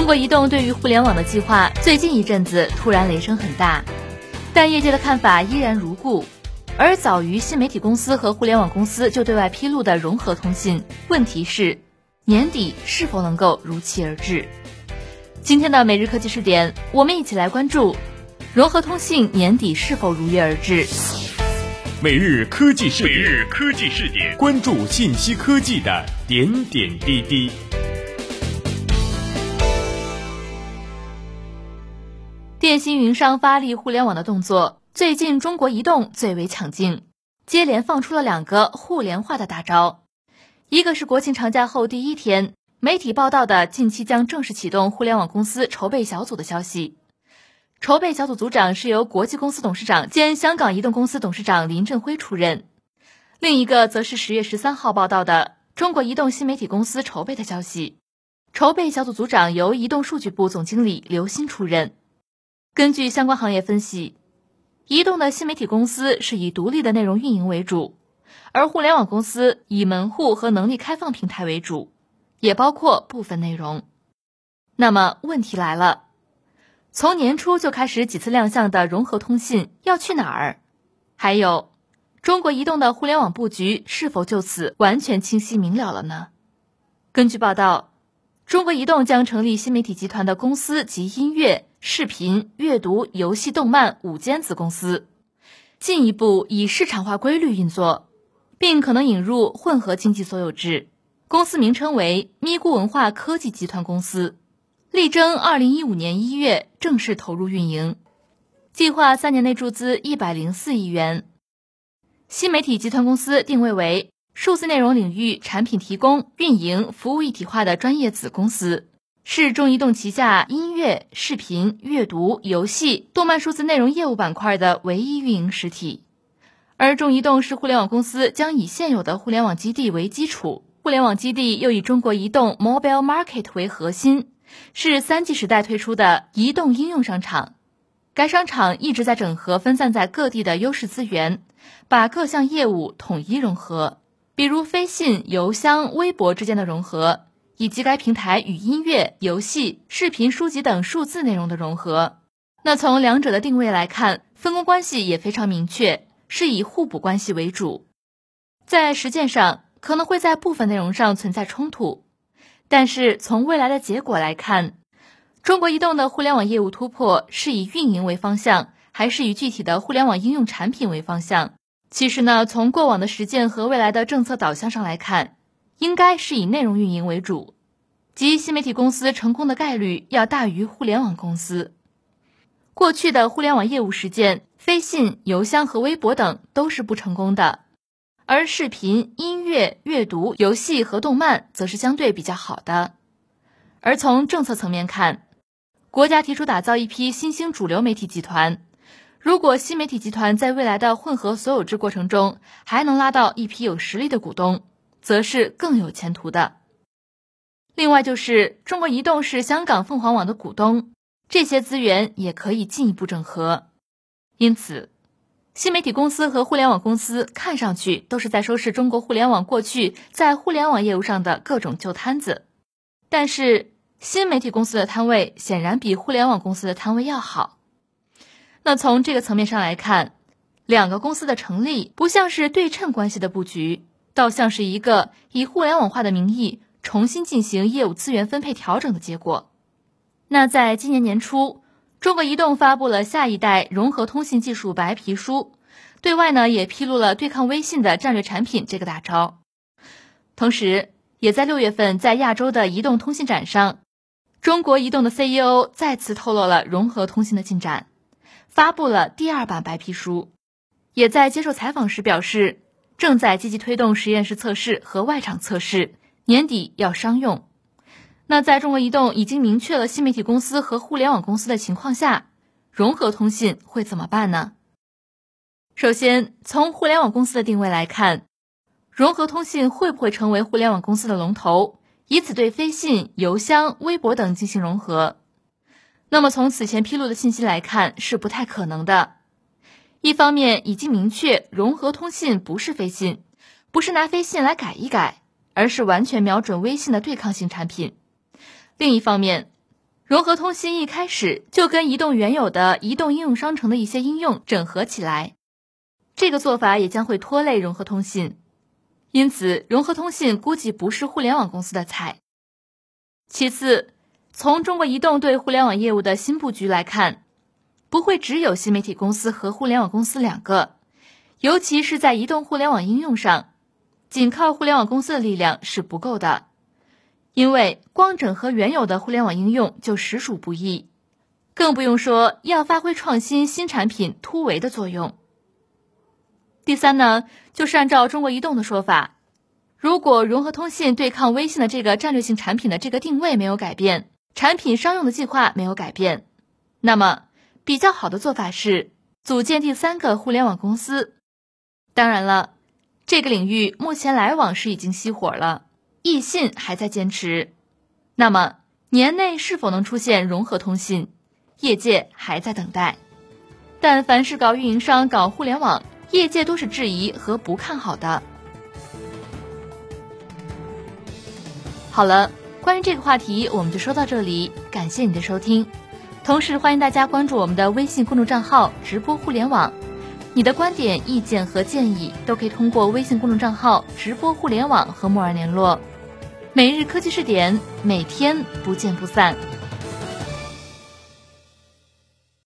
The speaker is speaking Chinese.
中国移动对于互联网的计划，最近一阵子突然雷声很大，但业界的看法依然如故。而早于新媒体公司和互联网公司就对外披露的融合通信，问题是年底是否能够如期而至？今天的每日科技试点，我们一起来关注融合通信年底是否如约而至。每日科技视点，每日科技视点，关注信息科技的点点滴滴。新云商发力互联网的动作，最近中国移动最为抢镜，接连放出了两个互联化的大招。一个是国庆长假后第一天，媒体报道的近期将正式启动互联网公司筹备小组的消息。筹备小组组长是由国际公司董事长兼香港移动公司董事长林振辉出任。另一个则是十月十三号报道的中国移动新媒体公司筹备的消息，筹备小组组长由移动数据部总经理刘鑫出任。根据相关行业分析，移动的新媒体公司是以独立的内容运营为主，而互联网公司以门户和能力开放平台为主，也包括部分内容。那么问题来了，从年初就开始几次亮相的融合通信要去哪儿？还有，中国移动的互联网布局是否就此完全清晰明了了呢？根据报道。中国移动将成立新媒体集团的公司及音乐、视频、阅读、游戏、动漫五间子公司，进一步以市场化规律运作，并可能引入混合经济所有制。公司名称为咪咕文化科技集团公司，力争二零一五年一月正式投入运营，计划三年内注资一百零四亿元。新媒体集团公司定位为。数字内容领域产品提供、运营、服务一体化的专业子公司，是中移动旗下音乐、视频、阅读、游戏、动漫数字内容业务板块的唯一运营实体。而中移动是互联网公司，将以现有的互联网基地为基础，互联网基地又以中国移动 Mobile Market 为核心，是三 G 时代推出的移动应用商场。该商场一直在整合分散在各地的优势资源，把各项业务统一融合。比如飞信、邮箱、微博之间的融合，以及该平台与音乐、游戏、视频、书籍等数字内容的融合。那从两者的定位来看，分工关系也非常明确，是以互补关系为主。在实践上，可能会在部分内容上存在冲突，但是从未来的结果来看，中国移动的互联网业务突破是以运营为方向，还是以具体的互联网应用产品为方向？其实呢，从过往的实践和未来的政策导向上来看，应该是以内容运营为主，即新媒体公司成功的概率要大于互联网公司。过去的互联网业务实践，飞信、邮箱和微博等都是不成功的，而视频、音乐、阅读、游戏和动漫则是相对比较好的。而从政策层面看，国家提出打造一批新兴主流媒体集团。如果新媒体集团在未来的混合所有制过程中还能拉到一批有实力的股东，则是更有前途的。另外，就是中国移动是香港凤凰网的股东，这些资源也可以进一步整合。因此，新媒体公司和互联网公司看上去都是在收拾中国互联网过去在互联网业务上的各种旧摊子。但是，新媒体公司的摊位显然比互联网公司的摊位要好。那从这个层面上来看，两个公司的成立不像是对称关系的布局，倒像是一个以互联网化的名义重新进行业务资源分配调整的结果。那在今年年初，中国移动发布了下一代融合通信技术白皮书，对外呢也披露了对抗微信的战略产品这个大招。同时，也在六月份在亚洲的移动通信展上，中国移动的 CEO 再次透露了融合通信的进展。发布了第二版白皮书，也在接受采访时表示，正在积极推动实验室测试和外场测试，年底要商用。那在中国移动已经明确了新媒体公司和互联网公司的情况下，融合通信会怎么办呢？首先，从互联网公司的定位来看，融合通信会不会成为互联网公司的龙头，以此对飞信、邮箱、微博等进行融合？那么从此前披露的信息来看，是不太可能的。一方面已经明确融合通信不是飞信，不是拿飞信来改一改，而是完全瞄准微信的对抗性产品。另一方面，融合通信一开始就跟移动原有的移动应用商城的一些应用整合起来，这个做法也将会拖累融合通信。因此，融合通信估计不是互联网公司的菜。其次，从中国移动对互联网业务的新布局来看，不会只有新媒体公司和互联网公司两个，尤其是在移动互联网应用上，仅靠互联网公司的力量是不够的。因为光整合原有的互联网应用就实属不易，更不用说要发挥创新新产品突围的作用。第三呢，就是按照中国移动的说法，如果融合通信对抗微信的这个战略性产品的这个定位没有改变，产品商用的计划没有改变，那么比较好的做法是组建第三个互联网公司。当然了，这个领域目前来往是已经熄火了。易信还在坚持，那么年内是否能出现融合通信？业界还在等待。但凡是搞运营商、搞互联网，业界都是质疑和不看好的。好了，关于这个话题，我们就说到这里。感谢你的收听，同时欢迎大家关注我们的微信公众账号“直播互联网”。你的观点、意见和建议都可以通过微信公众账号“直播互联网”和木儿联络。每日科技视点，每天不见不散。